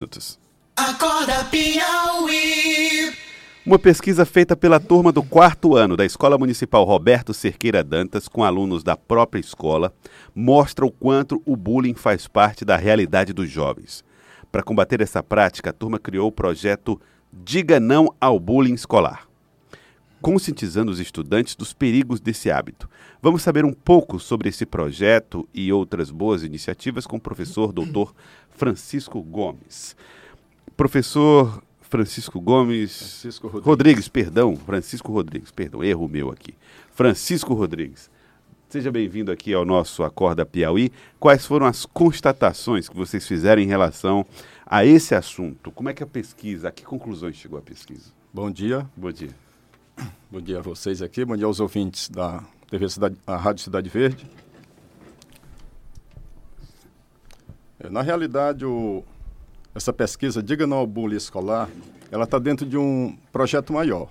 minutos. Acorda Piauí. Uma pesquisa feita pela turma do quarto ano da Escola Municipal Roberto Cerqueira Dantas, com alunos da própria escola, mostra o quanto o bullying faz parte da realidade dos jovens. Para combater essa prática, a turma criou o projeto Diga Não ao Bullying Escolar, conscientizando os estudantes dos perigos desse hábito. Vamos saber um pouco sobre esse projeto e outras boas iniciativas com o professor doutor Francisco Gomes. Professor Francisco Gomes. Francisco Rodrigues. Rodrigues, perdão. Francisco Rodrigues, perdão, erro meu aqui. Francisco Rodrigues. Seja bem-vindo aqui ao nosso Acorda Piauí. Quais foram as constatações que vocês fizeram em relação a esse assunto? Como é que a pesquisa, a que conclusões chegou a pesquisa? Bom dia, Bom dia. Bom dia a vocês aqui, bom dia aos ouvintes da TV Cidade, a Rádio Cidade Verde. É, Na realidade, o- essa pesquisa Diga Não ao Bullying Escolar, ela está dentro de um projeto maior,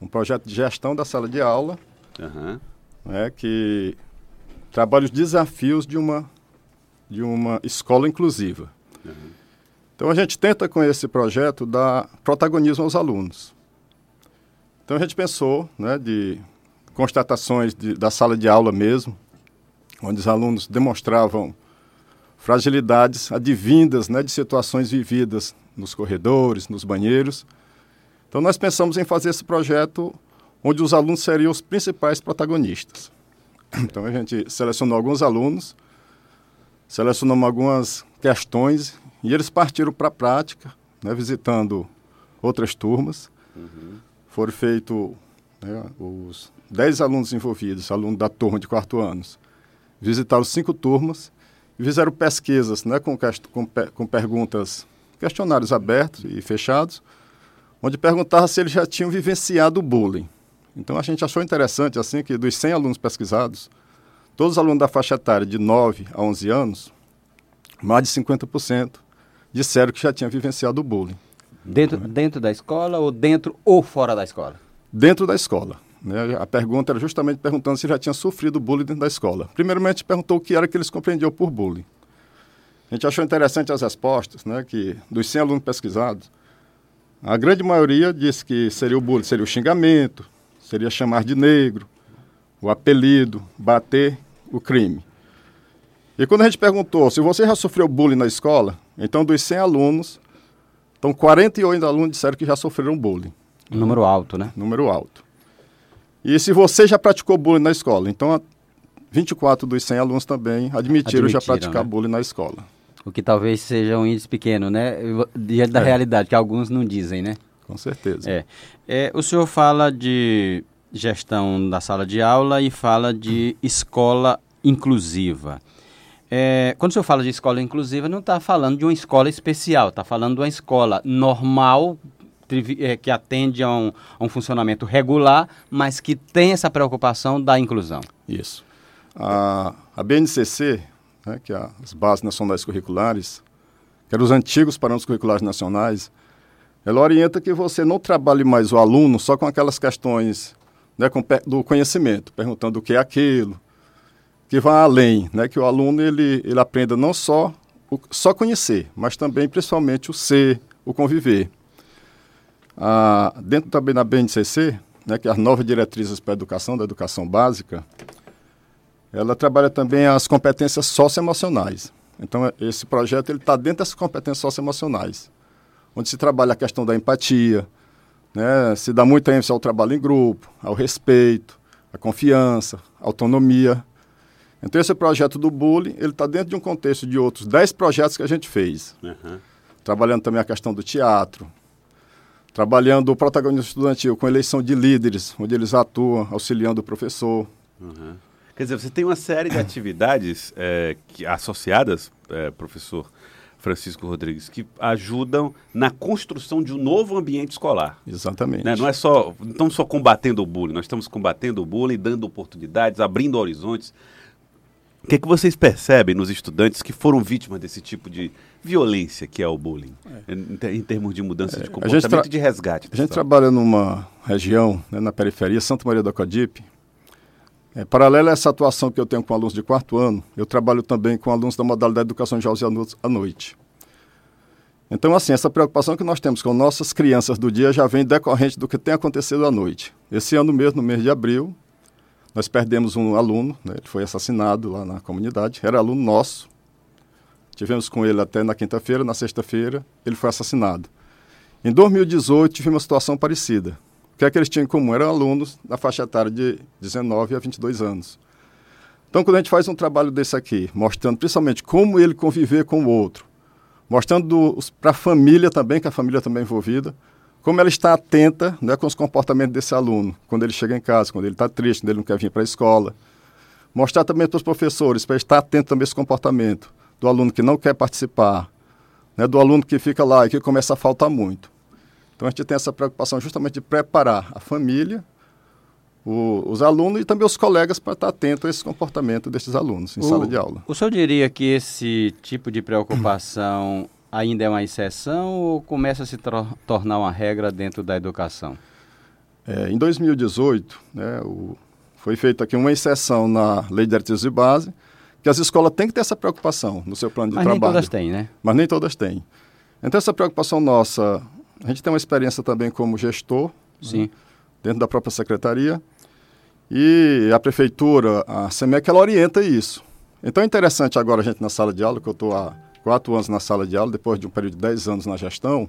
um projeto de gestão da sala de aula, Aham. né, que trabalha os desafios de uma, de uma escola inclusiva. Então a gente tenta com esse projeto dar protagonismo aos alunos. Então a gente pensou né, de constatações de- da sala de aula mesmo, onde os alunos demonstravam fragilidades advindas né, de situações vividas nos corredores, nos banheiros. Então nós pensamos em fazer esse projeto onde os alunos seriam os principais protagonistas. Então a gente selecionou alguns alunos, selecionamos algumas questões e eles partiram para a prática, né, visitando outras turmas. Foram feitos né, os 10 alunos envolvidos, alunos da turma de quarto anos, visitaram cinco turmas e fizeram pesquisas né, com, com com perguntas, questionários abertos e fechados, onde perguntava se eles já tinham vivenciado o bullying. Então a gente achou interessante assim que dos 100 alunos pesquisados, todos os alunos da faixa etária de 9 a 11 anos, mais de 50% disseram que já tinham vivenciado o bullying Dentro, dentro da escola ou dentro ou fora da escola? dentro da escola. Né? A pergunta era justamente perguntando se já tinha sofrido bullying dentro da escola. Primeiramente perguntou o que era que eles compreendiam por bullying. A gente achou interessante as respostas, né? que dos 100 alunos pesquisados, a grande maioria disse que seria o bullying, seria o xingamento, seria chamar de negro, o apelido, bater, o crime. E quando a gente perguntou se você já sofreu bullying na escola, então dos 100 alunos, então 48 alunos disseram que já sofreram bullying Um número alto, né? número alto. E se você já praticou bullying na escola, então a- 24 dos 100 alunos também admitiram, já Admitiram, praticar né? bullying na escola. O que talvez seja um índice pequeno, né? Diante da É. realidade, que alguns não dizem, né? Com certeza. É. É, o senhor fala de gestão da sala de aula e fala de escola inclusiva. É, quando o senhor fala de escola inclusiva, não está falando de uma escola especial, está falando de uma escola normal, é, que atende a um, a um funcionamento regular, mas que tem essa preocupação da inclusão. Isso. A, a BNCC, né, que é as Bases Nacionais Curriculares, que eram os antigos parâmetros curriculares nacionais, ela orienta que você não trabalhe mais o aluno só com aquelas questões né, com do conhecimento, perguntando o que é aquilo, que vá além, né, que o aluno ele, ele aprenda não só o, só conhecer, mas também principalmente o ser, o conviver. Ah, dentro também da BNCC, né, que é as novas diretrizes para a educação, da educação básica, ela trabalha também as competências socioemocionais. Então, esse projeto está dentro dessas competências socioemocionais, onde se trabalha a questão da empatia, né, se dá muita ênfase ao trabalho em grupo, ao respeito, à confiança, à autonomia. Então, esse projeto do bullying, ele está dentro de um contexto de outros 10 projetos que a gente fez, Aham. trabalhando também a questão do teatro, trabalhando o protagonismo estudantil com eleição de líderes, onde eles atuam auxiliando o professor, Uhum. Quer dizer, você tem uma série de atividades é, que, associadas, é, professor Francisco Rodrigues, que ajudam na construção de um novo ambiente escolar. Exatamente. né? Não é só, não estamos só combatendo o bullying, nós estamos combatendo o bullying, dando oportunidades, abrindo horizontes. O que, é que vocês percebem nos estudantes que foram vítimas desse tipo de violência que é o bullying, em, ter- em termos de mudança de gente comportamento e de resgate? A gente trabalha numa região, né, na periferia, Santa Maria do Acodipe. É, paralelo a essa atuação que eu tenho com alunos de quarto ano, eu trabalho também com alunos da modalidade de educação de jovens à noite. Então, assim, essa preocupação que nós temos com nossas crianças do dia já vem decorrente do que tem acontecido à noite. Esse ano mesmo, no mês de abril, nós perdemos um aluno, né? ele foi assassinado lá na comunidade, era aluno nosso. Tivemos com ele até na quinta-feira, na sexta-feira, ele foi assassinado. Em 2018, tivemos uma situação parecida. O que é que eles tinham em comum? Eram alunos da faixa etária de 19 a 22 anos. Então, quando a gente faz um trabalho desse aqui, mostrando principalmente como ele conviver com o outro, mostrando para a família também, que a família também é envolvida, como ela está atenta né, com os comportamentos desse aluno, quando ele chega em casa, quando ele está triste, quando ele não quer vir para a escola. Mostrar também para os professores, para estar atento também a esse comportamento do aluno que não quer participar, né, do aluno que fica lá e que começa a faltar muito. Então a gente tem essa preocupação justamente de preparar a família, o, os alunos e também os colegas para estar atento a esse comportamento desses alunos em O- sala de aula. O senhor diria que esse tipo de preocupação ainda é uma exceção ou começa a se tornar uma regra dentro da educação? É, em 2018, né, o- foi feita aqui uma exceção na Lei de Diretrizes de Base, que as escolas têm que ter essa preocupação no seu plano de Mas nem trabalho. todas têm, né? Mas nem todas têm. Então, essa preocupação nossa, a gente tem uma experiência também como gestor, Sim. dentro da própria secretaria, e a prefeitura, a SEMEC, ela orienta isso. Então, é interessante agora a gente na sala de aula, que eu estou há quatro anos na sala de aula, depois de um período de dez anos na gestão,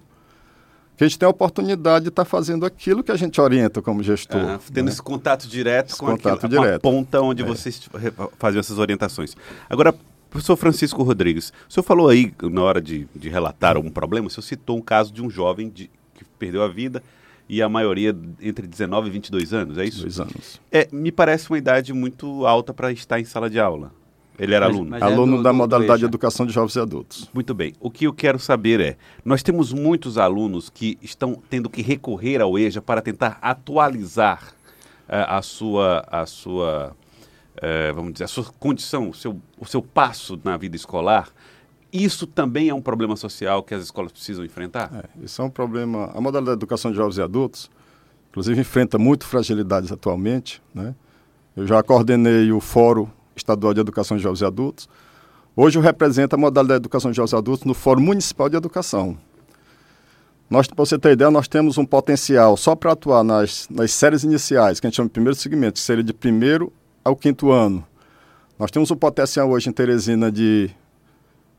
que a gente tem a oportunidade de estar fazendo aquilo que a gente orienta como gestor. Aham, tendo né? esse contato direto Esse com, contato aquilo, com a direto. ponta onde É. vocês faziam essas orientações. Agora, professor Francisco Rodrigues, o senhor falou aí, na hora de, de relatar algum problema, o senhor citou um caso de um jovem de- que perdeu a vida e a maioria entre 19 e 22 anos, é isso? Dois anos. É, me parece uma idade muito alta para estar em sala de aula. Ele era Mas- aluno. mas- é Aluno do- da do- modalidade de EJA. educação de jovens e adultos. Muito bem. O que eu quero saber é: nós temos muitos alunos que estão tendo que recorrer ao EJA para tentar atualizar eh, a sua, a sua eh, vamos dizer, a sua condição, o seu, o seu passo na vida escolar. Isso também é um problema social que as escolas precisam enfrentar? É, isso é um problema. A modalidade de educação de jovens e adultos, inclusive, enfrenta muito fragilidades atualmente. Né? Eu já coordenei o Fórum Estadual de Educação de Jovens e Adultos. Hoje eu represento a modalidade de educação de jovens e adultos no Fórum Municipal de Educação. Nós, para você ter ideia, nós temos um potencial só para atuar nas, nas séries iniciais, que a gente chama de primeiro segmento, que seria de primeiro ao quinto ano. Nós temos um potencial hoje em Teresina de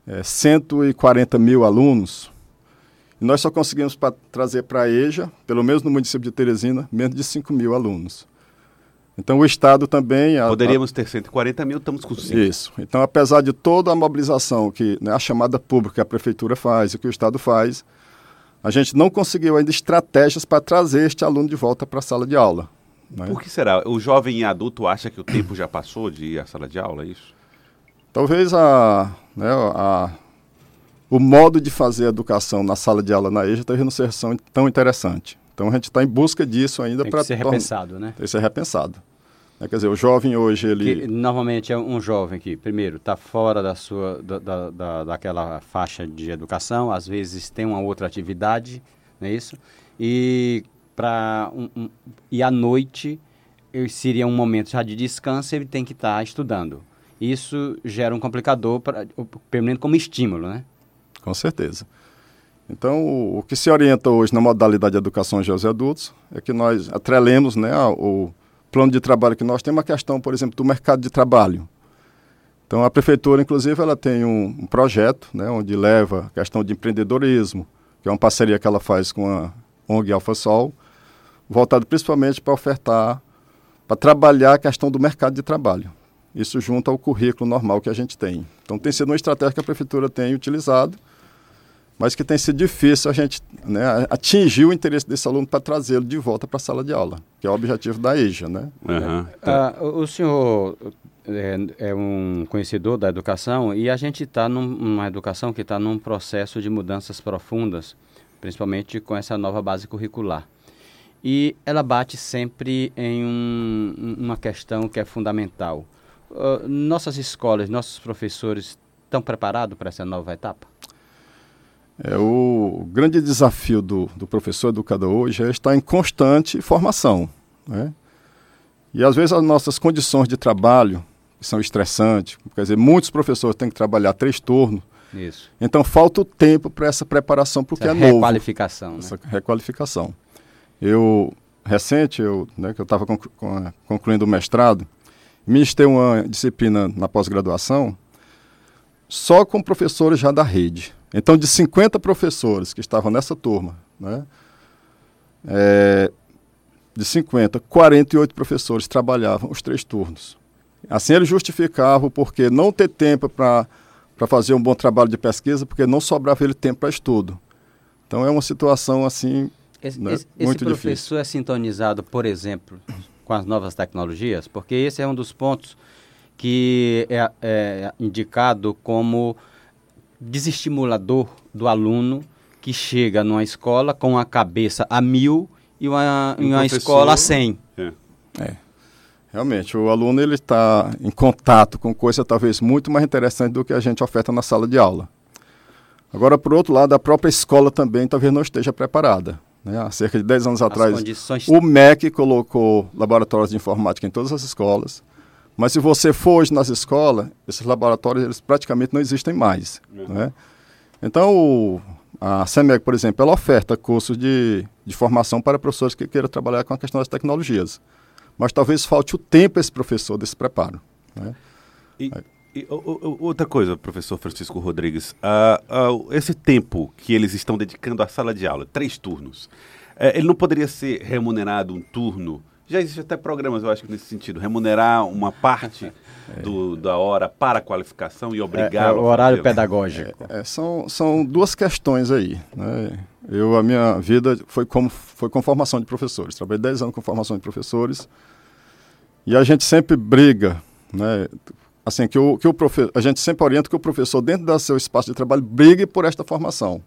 eh, 140 mil alunos. E nós só conseguimos pra, trazer para a EJA, pelo menos no município de Teresina, menos de 5 mil alunos. Então o Estado também... a- a- Poderíamos ter 140 mil, estamos com 5. isso. Então, apesar de toda a mobilização que né, a chamada pública que a prefeitura faz e que o Estado faz, a gente não conseguiu ainda estratégias para trazer este aluno de volta para a sala de aula. né? Por que será? O jovem e adulto acha que o tempo já passou de ir à sala de aula, é isso? Talvez a, né, a- o modo de fazer a educação na sala de aula na EJA talvez não seja tão interessante. Então, a gente está em busca disso ainda Tem para que ser repensado, né? Tem que ser repensado. Né, Quer dizer, o jovem hoje, ele... Que normalmente é um jovem que, primeiro, está fora da sua, da, da, da- daquela faixa de educação, às vezes tem uma outra atividade, não é isso? E, pra um, um- e à noite seria um momento já de descanso, ele tem que estar estudando. Isso gera um complicador, pra, pelo menos como estímulo, né? Com certeza. Então, o, o que se orienta hoje na modalidade de educação de jovens e adultos é que nós atrelemos né, o plano de trabalho que nós temos a questão, por exemplo, do mercado de trabalho. Então, a prefeitura, inclusive, ela tem um, um projeto né, onde leva a questão de empreendedorismo, que é uma parceria que ela faz com a ONG AlfaSol, voltado principalmente para ofertar, para trabalhar a questão do mercado de trabalho. Isso junto ao currículo normal que a gente tem. Então, tem sido uma estratégia que a prefeitura tem utilizado, mas que tem sido difícil a gente né, atingir o interesse desse aluno para trazê-lo de volta para a sala de aula, que é o objetivo da EJA, né? Ah, o o senhor é, é um conhecedor da educação e a gente está numa educação que está num processo de mudanças profundas, principalmente com essa nova base curricular. E ela bate sempre em um- uma questão que é fundamental. Ah, nossas escolas, nossos professores estão preparados para essa nova etapa? É, o grande desafio do, do professor educador hoje é estar em constante formação. Né? E às vezes as nossas condições de trabalho são estressantes, quer dizer, muitos professores têm que trabalhar três turnos, Isso. Então falta o tempo para essa preparação porque Essa é novo. requalificação, né? Essa requalificação. Eu recente, eu, né, que eu estava con- concluindo o mestrado, ministrei uma disciplina na pós-graduação só com professores já da rede. Então, de 50 professores que estavam nessa turma, né, é, de 50, 48 professores trabalhavam os três turnos. Assim, eles justificavam o porquê não ter tempo para fazer um bom trabalho de pesquisa, porque não sobrava ele tempo para estudo. Então, é uma situação assim Esse, né? esse- esse Muito professor difícil. é sintonizado, por exemplo, com as novas tecnologias? Porque esse é um dos pontos que é, é indicado como desestimulador do aluno que chega numa escola com a cabeça a mil e uma, E e uma escola a cem. É. Realmente, o aluno ele está em contato com coisa talvez muito mais interessante do que a gente oferta na sala de aula. Agora, por outro lado, a própria escola também talvez não esteja preparada. né? Há cerca de 10 anos As atrás, condições o MEC colocou laboratórios de informática em todas as escolas, mas se você for hoje nas escolas, esses laboratórios eles praticamente não existem mais. né? Então, o- a SEMEC, por exemplo, ela oferta cursos de, de formação para professores que queiram trabalhar com a questão das tecnologias. Mas talvez falte o tempo esse professor desse preparo. né? E, e o- o- outra coisa, professor Francisco Rodrigues, ah, ah, esse tempo que eles estão dedicando à sala de aula, três turnos, eh, ele não poderia ser remunerado um turno? Já existem até programas, eu acho que nesse sentido, remunerar uma parte do- da hora para a qualificação e é, é obrigá-lo. o horário pedagógico. É, são, são duas questões aí. né? Eu, a minha vida foi, como, foi com formação de professores. Trabalhei 10 anos com formação de professores. E a gente sempre briga, né? Assim, que o, que o profe a gente sempre orienta que o professor, dentro do seu espaço de trabalho, brigue por esta formação.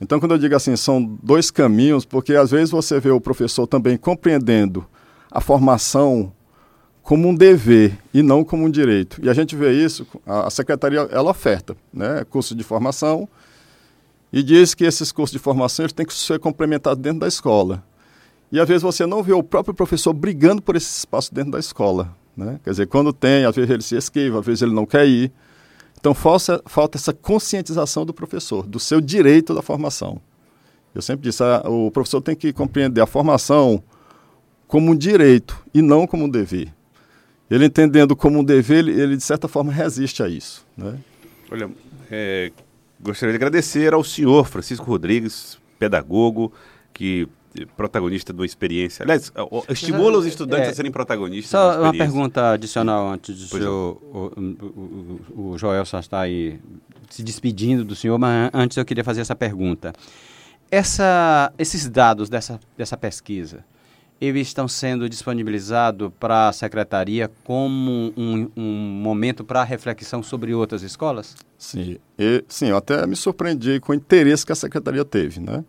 Então, quando eu digo assim, são dois caminhos, porque às vezes você vê o professor também compreendendo a formação como um dever e não como um direito. E a gente vê isso, a secretaria ela oferta, né, curso de formação e diz que esses cursos de formação eles têm que ser complementados dentro da escola. E às vezes você não vê o próprio professor brigando por esse espaço dentro da escola, né? Quer dizer, quando tem, às vezes ele se esquiva, às vezes ele não quer ir. Então falta, falta essa conscientização do professor, do seu direito da formação. Eu sempre disse, ah, o professor tem que compreender a formação como um direito e não como um dever. Ele entendendo como um dever, ele, ele, de certa forma resiste a isso. Né? Olha, é, gostaria de agradecer ao senhor Francisco Rodrigues, pedagogo, que protagonista de uma experiência. Aliás, estimula os estudantes É, a serem protagonistas. Só uma pergunta adicional antes do Pois senhor. O, o, o, o Joel só está aí se despedindo do senhor, mas antes eu queria fazer essa pergunta. Essa, esses dados dessa, dessa pesquisa, eles estão sendo disponibilizados para a secretaria como um, um momento para reflexão sobre outras escolas? Sim, e, sim, eu até me surpreendi com o interesse que a secretaria teve, né?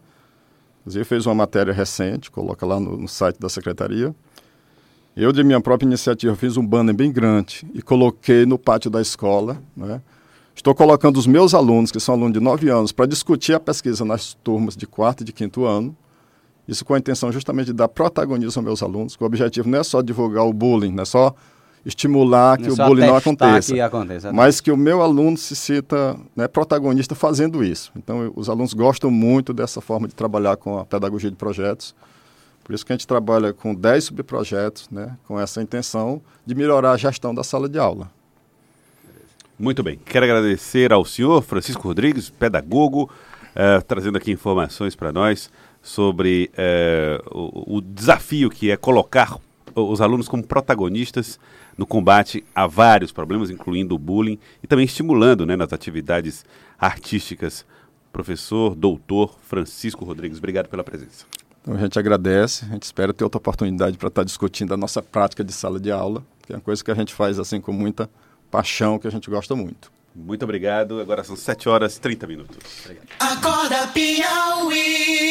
Inclusive fez uma matéria recente, coloca lá no, no site da secretaria. Eu, de minha própria iniciativa, fiz um banner bem grande e coloquei no pátio da escola, né? Estou colocando os meus alunos, que são alunos de 9 anos, para discutir a pesquisa nas turmas de quarto e de quinto ano. Isso com a intenção justamente de dar protagonismo aos meus alunos, que o objetivo não é só divulgar o bullying, não é só estimular que Não o bullying não aconteça que aconteça. mas que o meu aluno se sinta né, protagonista fazendo isso. Então, eu- os alunos gostam muito dessa forma de trabalhar com a pedagogia de projetos. Por isso que a gente trabalha com 10 subprojetos, né, com essa intenção de melhorar a gestão da sala de aula. Muito bem. Quero agradecer ao senhor Francisco Rodrigues, pedagogo, eh, trazendo aqui informações para nós sobre eh, o, o desafio que é colocar os alunos como protagonistas no combate a vários problemas, incluindo o bullying, e também estimulando né, nas atividades artísticas. Professor, doutor Francisco Rodrigues, obrigado pela presença. Então, a gente agradece, a gente espera ter outra oportunidade para estar discutindo a nossa prática de sala de aula, que é uma coisa que a gente faz assim com muita paixão, que a gente gosta muito. Muito obrigado. Agora são 7 horas e 30 minutos. Acorda Piauí.